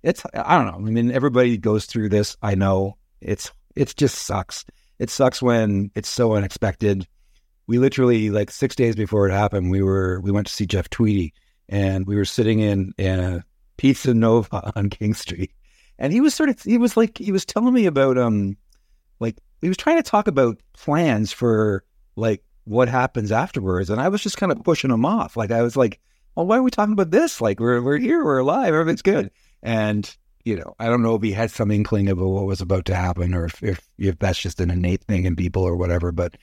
it's, I don't know. I mean, everybody goes through this. I know it's, it just sucks. It sucks when it's so unexpected. We literally, like six days before it happened, we were, we went to see Jeff Tweedy and we were sitting in, in a Pizza Nova on King Street. And he was sort of he was like he was telling me about um like he was trying to talk about plans for like what happens afterwards. And i was just kind of pushing him off. Like i was like well why are we talking about this? Like we're we're here we're alive everything's good. And you know i don't know if he had some inkling of what was about to happen or if if, if that's just an innate thing in people or whatever but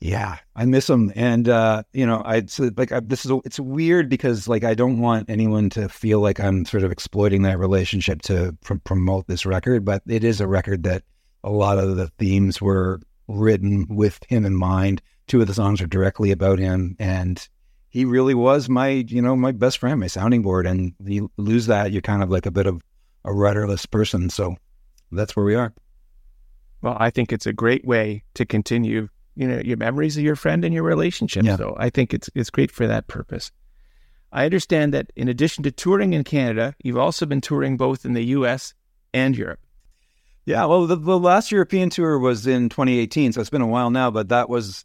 yeah, I miss him, and uh, you know, I like I, this is a, it's weird because like I don't want anyone to feel like I'm sort of exploiting that relationship to pr- promote this record, but it is a record that a lot of the themes were written with him in mind. Two of the songs are directly about him, and he really was my you know my best friend, my sounding board. And you lose that, you're kind of like a bit of a rudderless person. So that's where we are.
Well, I think it's a great way to continue, you know, your memories of your friend and your relationship.
Yeah.
So I think it's it's great for that purpose. I understand that in addition to touring in Canada, you've also been touring both in the US and Europe.
Yeah, well, the, the last European tour was in 2018, so it's been a while now. But that was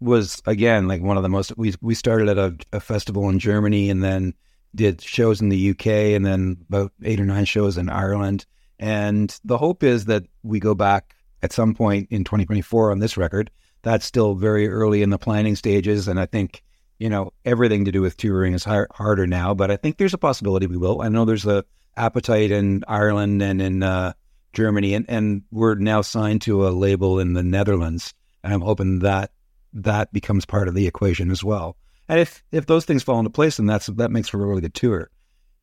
was again like one of the most. We we started at a, a festival in Germany, and then did shows in the UK, and then about eight or nine shows in Ireland. And the hope is that we go back at some point in 2024 on this record. That's still very early in the planning stages, and I think you know everything to do with touring is har- harder now. But I think there's a possibility we will. I know there's a appetite in Ireland and in uh, Germany, and, and we're now signed to a label in the Netherlands, and I'm hoping that that becomes part of the equation as well. And if if those things fall into place, then that's that makes for a really good tour.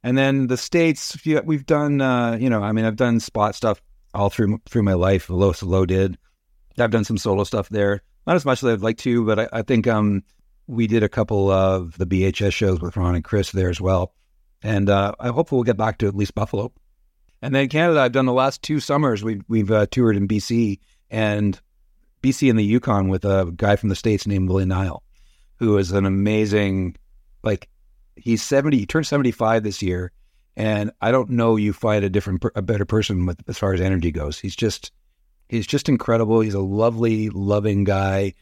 And then the states, we've done, uh, you know, I mean, I've done spot stuff all through through my life. Low Low did. I've done some solo stuff there, not as much as I'd like to, but I, I think um, we did a couple of the BHS shows with Ron and Chris there as well. And uh, I hope we'll get back to at least Buffalo. And then Canada, I've done the last two summers. We've we've uh, toured in BC and BC and the Yukon with a guy from the states named Willie Nile, who is an amazing, like he's seventy. He turned seventy five this year, and I don't know you find a different, a better person with as far as energy goes. He's just he's just incredible. He's a lovely, loving guy,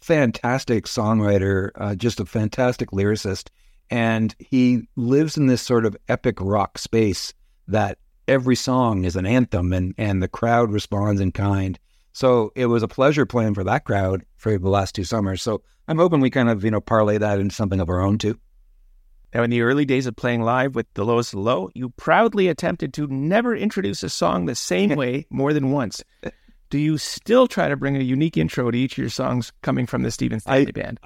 fantastic songwriter, uh, just a fantastic lyricist, and he lives in this sort of epic rock space that every song is an anthem and, and the crowd responds in kind. So it was a pleasure playing for that crowd for the last two summers. So I'm hoping we kind of, you know, parlay that into something of our own too.
Now, in the early days of playing live with The Lowest Low, you proudly attempted to never introduce a song the same way more than once. Do you still try to bring a unique intro to each of your songs coming from the Stephen Stanley
I,
Band?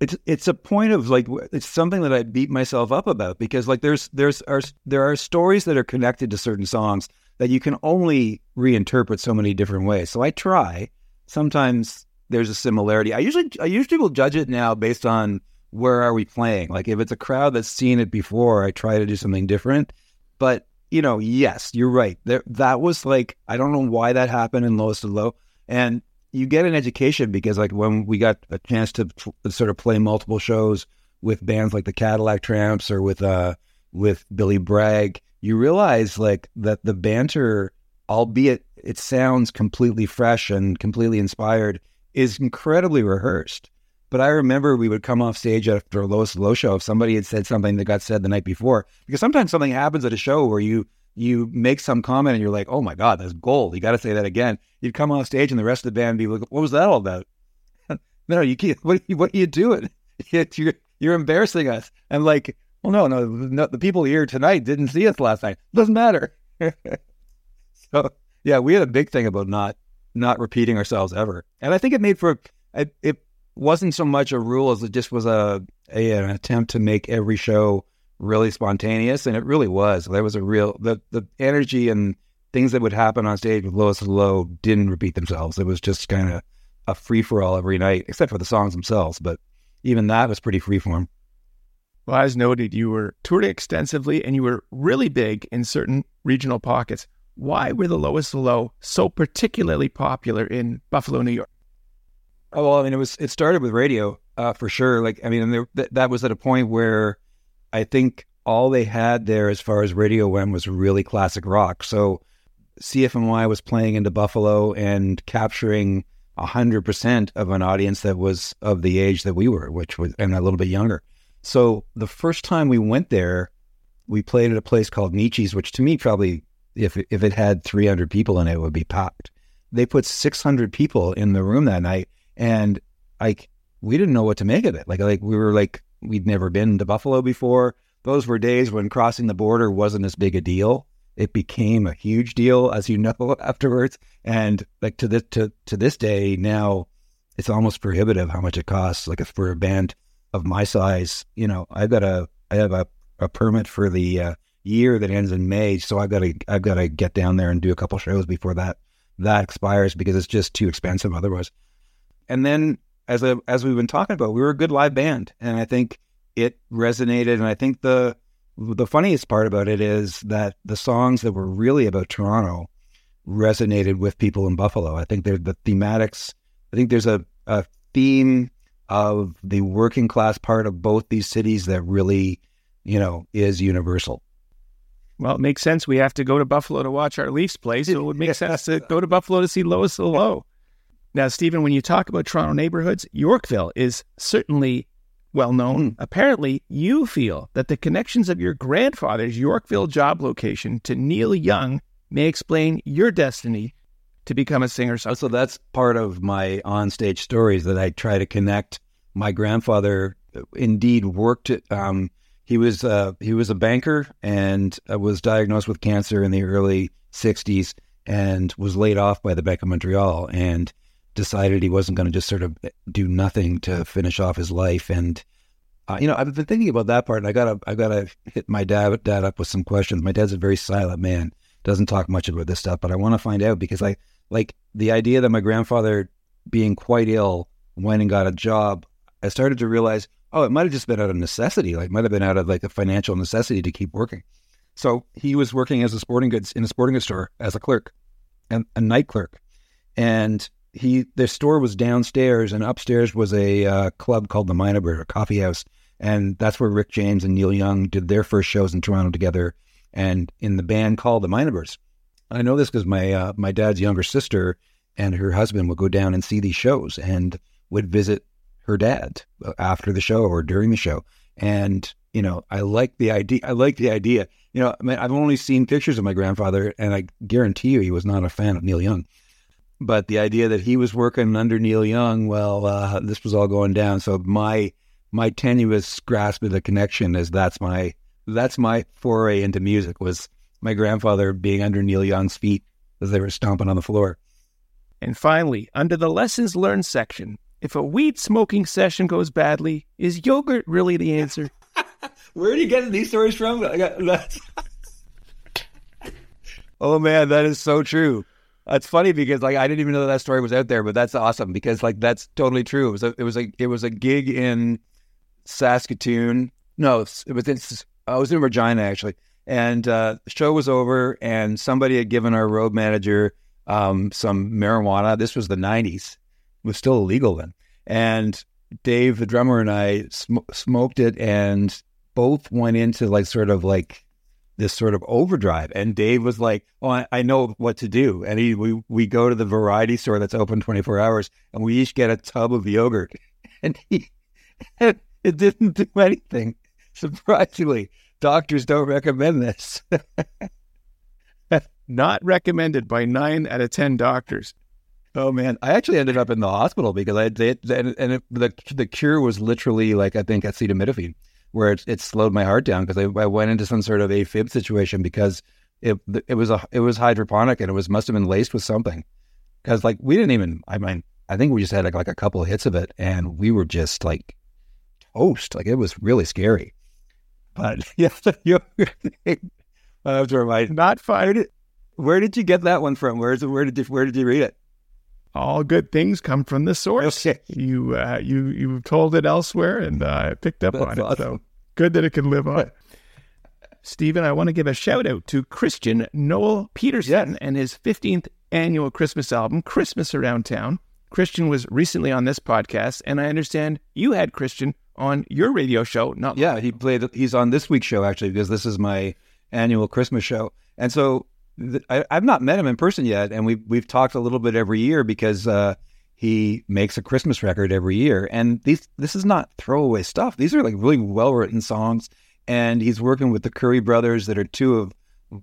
It's it's a point of like it's something that I beat myself up about because like there's there's are, there are stories that are connected to certain songs that you can only reinterpret so many different ways. So I try. Sometimes there's a similarity. I usually I usually will judge it now based on where are we playing. Like if it's a crowd that's seen it before, I try to do something different. But you know, yes, you're right. There, that was like I don't know why that happened in Lowest of Low, and you get an education because like when we got a chance to sort of play multiple shows with bands like the Cadillac Tramps or with uh with Billy Bragg, you realize like that the banter, albeit it sounds completely fresh and completely inspired, is incredibly rehearsed. But I remember we would come off stage after a lowest low show if somebody had said something that got said the night before. Because sometimes something happens at a show where you you make some comment and you're like, oh my God, that's gold. You got to say that again. You'd come off stage and the rest of the band be like, what was that all about? no, you can't. What, are you, what are you doing? You're, you're embarrassing us. And like, well, no, no, no, the people here tonight didn't see us last night. Doesn't matter. so yeah, we had a big thing about not not repeating ourselves ever, and I think it made for it, it wasn't so much a rule as it just was a, a an attempt to make every show really spontaneous, and it really was. There was a real the the energy and things that would happen on stage with Lowest Low didn't repeat themselves. It was just kind of a free for all every night, except for the songs themselves. But even that was pretty freeform.
Well, as noted, you were touring extensively and you were really big in certain regional pockets. Why were the Lowest Low so particularly popular in Buffalo, New York?
Oh well, I mean, it was it started with radio uh, for sure. Like, I mean, there, th- that was at a point where I think all they had there, as far as radio went, was really classic rock. So CFNY was playing into Buffalo and capturing a hundred percent of an audience that was of the age that we were, which was and a little bit younger. So the first time we went there, we played at a place called Nietzsche's, which to me probably if if it had 300 people in it, it would be packed. They put 600 people in the room that night, and like we didn't know what to make of it. Like like we were like we'd never been to Buffalo before. Those were days when crossing the border wasn't as big a deal. It became a huge deal, as you know, afterwards. And like to this to to this day now, it's almost prohibitive how much it costs. Like for a band of my size, you know, I've got a I have a, a permit for the uh, year that ends in May, so I've got to I've got to get down there and do a couple shows before that that expires because it's just too expensive otherwise. And then as a, as we've been talking about, we were a good live band, and I think it resonated. And I think the the funniest part about it is that the songs that were really about Toronto resonated with people in Buffalo. I think they're the thematics. I think there's a, a theme of the working class part of both these cities that really, you know, is universal.
Well, it makes sense. We have to go to Buffalo to watch our Leafs play, so it would make sense to go to Buffalo to see Lowest the Low. Now, Stephen, when you talk about Toronto neighborhoods, Yorkville is certainly well known. Mm. Apparently, you feel that the connections of your grandfather's Yorkville job location to Neil Young may explain your destiny to become a singer.
So that's part of my onstage stories that I try to connect. My grandfather indeed worked. Um, he was uh, he was a banker and uh, was diagnosed with cancer in the early '60s and was laid off by the Bank of Montreal and decided he wasn't going to just sort of do nothing to finish off his life. And uh, you know, I've been thinking about that part, and I gotta I gotta hit my dad dad up with some questions. My dad's a very silent man, doesn't talk much about this stuff, but I want to find out because I like the idea that my grandfather being quite ill went and got a job. I started to realize, oh, it might have just been out of necessity. Like, might have been out of like a financial necessity to keep working. So he was working as a sporting goods in a sporting goods store as a clerk, and a night clerk, and he their store was downstairs, and upstairs was a uh, club called the Mynah Bird, a coffee house, and that's where Rick James and Neil Young did their first shows in Toronto together, and in the band called the Mynah Birds. I know this because my uh, my dad's younger sister and her husband would go down and see these shows and would visit her dad uh, after the show or during the show. And you know, I like the idea. I like the idea. You know, I mean, I've only seen pictures of my grandfather, and I guarantee you, he was not a fan of Neil Young. But the idea that he was working under Neil Young, well, uh, this was all going down. So my my tenuous grasp of the connection is that's my that's my foray into music was my grandfather being under Neil Young's feet as they were stomping on the floor.
And finally, under the lessons learned section, if a weed smoking session goes badly, is yogurt really the answer?
Where are you getting these stories from? Got, oh man, that is so true. That's funny because like I didn't even know that, that story was out there, but that's awesome because like that's totally true. It was a, it was a it was a gig in Saskatoon. No, it was in I was in Regina actually, and uh, the show was over, and somebody had given our road manager um, some marijuana. This was the '90s; it was still illegal then. And Dave, the drummer, and I sm- smoked it, and both went into like sort of like this sort of overdrive. And Dave was like, "Oh, I, I, know what to do." And he we we go to the variety store that's open 24 hours, and we each get a tub of yogurt, and he it didn't do anything. Surprisingly, doctors don't recommend this.
Not recommended by nine out of 10 doctors.
Oh man, I actually ended up in the hospital because I they, and, and it, the the cure was literally like I think acetaminophen, where it, it slowed my heart down because I, I went into some sort of AFib situation because it it was a it was hydroponic and it was must have been laced with something because like we didn't even I mean I think we just had like, like a couple of hits of it and we were just like toast like it was really scary. But yeah, you that's where my
not fired it.
Where did you get that one from? Where's where did you where did you read it?
All good things come from the source.
Okay.
You uh, you you told it elsewhere, and uh, I picked up
that's
on awesome. it. So good that it can live on. Stephen, I want to give a shout out to Christian Noel Peterson yes. and his 15th annual Christmas album, Christmas Around Town. Christian was recently on this podcast, and I understand you had Christian on your radio show. Not
yeah, he played. He's on this week's show actually because this is my annual Christmas show, and so I, have not met him in person yet, and we've we've talked a little bit every year because uh, he makes a Christmas record every year, and these this is not throwaway stuff. These are like really well written songs, and he's working with the Curry brothers that are two of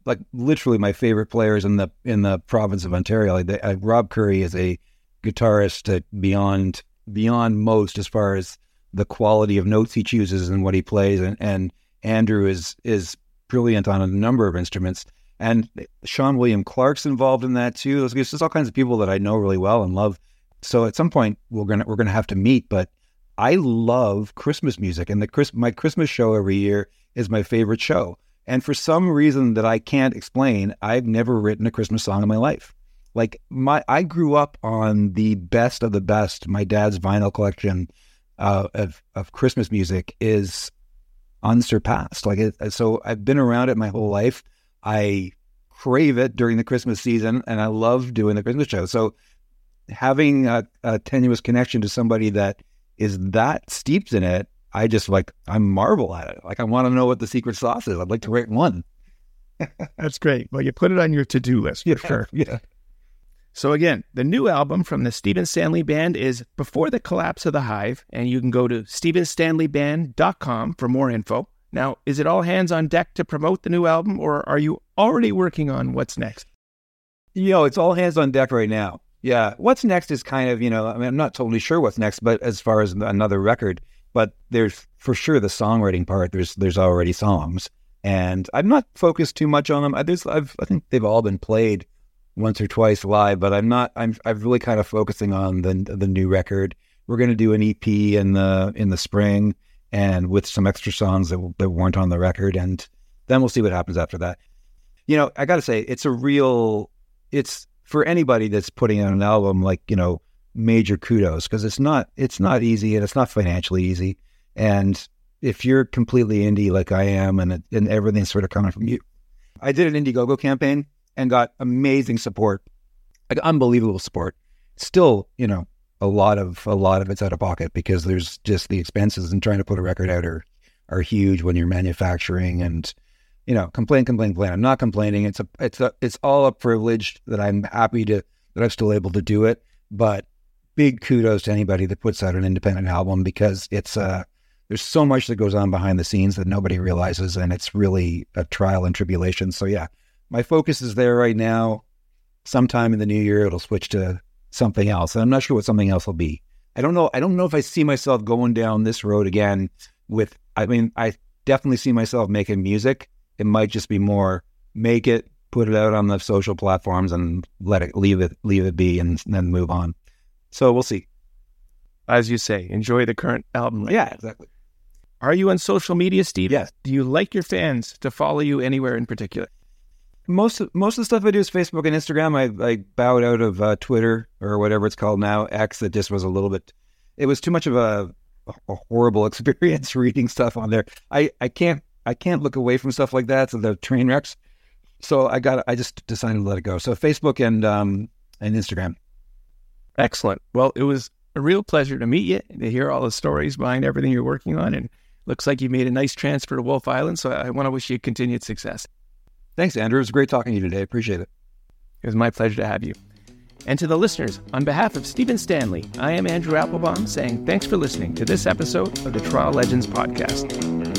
like literally my favorite players in the in the province of Ontario. Like, they, uh, Rob Curry is a guitarist beyond beyond most as far as the quality of notes he chooses and what he plays. And, and Andrew is is brilliant on a number of instruments. And Sean William Clark's involved in that too. There's just all kinds of people that I know really well and love. So at some point we're gonna we're gonna have to meet. But I love Christmas music, and the Chris my Christmas show every year is my favorite show. And for some reason that I can't explain, I've never written a Christmas song in my life. Like my I grew up on the best of the best, my dad's vinyl collection uh, of of Christmas music is unsurpassed. Like it, so, I've been around it my whole life. I crave it during the Christmas season, and I love doing the Christmas show. So having a, a tenuous connection to somebody that is that steeped in it, I just like I marvel at it. Like I want to know what the secret sauce is. I'd like to write one.
That's great. Well, you put it on your to-do list for
yeah,
sure.
Yeah.
So again, the new album from the Stephen Stanley Band is Before the Collapse of the Hive, and you can go to stephenstanleyband.com for more info. Now, is it all hands on deck to promote the new album, or are you already working on what's next?
You know, it's all hands on deck right now. Yeah. What's next is kind of, you know, I mean, I'm not totally sure what's next, but as far as another record, but there's for sure the songwriting part. There's there's already songs, and I'm not focused too much on them. I, there's I've I think they've all been played once or twice live, but I'm not. I'm I'm really kind of focusing on the the new record. We're going to do an EP in the in the spring, and with some extra songs that that weren't on the record, and then we'll see what happens after that. You know, I got to say, it's a real. It's for anybody that's putting out an album, like you know, major kudos because it's not it's not easy and it's not financially easy. And if you're completely indie like I am, and and everything's sort of coming from you, I did an Indiegogo campaign and got amazing support, like unbelievable support. Still, you know, a lot of a lot of it's out of pocket because there's just the expenses and trying to put a record out are are huge when you're manufacturing and you know complain complain complain. I'm not complaining. It's a it's a it's all a privilege that I'm happy to that I'm still able to do it. But big kudos to anybody that puts out an independent album because it's uh there's so much that goes on behind the scenes that nobody realizes and it's really a trial and tribulation. So yeah, my focus is there right now. Sometime in the new year, it'll switch to something else. And I'm not sure what something else will be. I don't know. I don't know if I see myself going down this road again with, I mean, I definitely see myself making music. It might just be more make it, put it out on the social platforms and let it, leave it, leave it be and, then move on. So we'll see.
As you say, enjoy the current album.
Yeah, exactly.
Are you on social media, Steve?
Yes.
Do you like your fans to follow you anywhere in particular?
Most most of the stuff I do is Facebook and Instagram. I, I bowed out of uh, Twitter or whatever it's called now. X. That just was a little bit. It was too much of a, a horrible experience reading stuff on there. I, I can't I can't look away from stuff like that. So the train wrecks. So I got I just decided to let it go. So Facebook and um and Instagram.
Excellent. Well, it was a real pleasure to meet you and to hear all the stories behind everything you're working on, and looks like you made a nice transfer to Wolfe Island. So I want to wish you continued success.
Thanks, Andrew. It was great talking to you today. Appreciate it.
It was my pleasure to have you. And to the listeners, on behalf of Stephen Stanley, I am Andrew Applebaum saying thanks for listening to this episode of the Toronto Legends Podcast.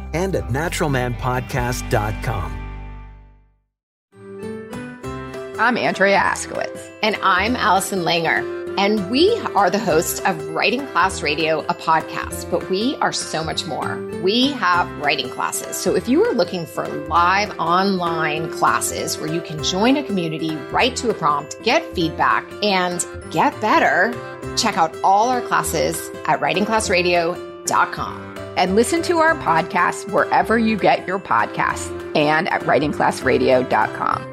and at naturalmanpodcast.com.
I'm Andrea Askowitz.
And I'm Allison Langer. And we are the hosts of Writing Class Radio, a podcast, but we are so much more. We have writing classes. So if you are looking for live online classes where you can join a community, write to a prompt, get feedback, and get better, check out all our classes at writingclassradio.com.
And listen to our podcast wherever you get your podcasts and at writingclassradio.com.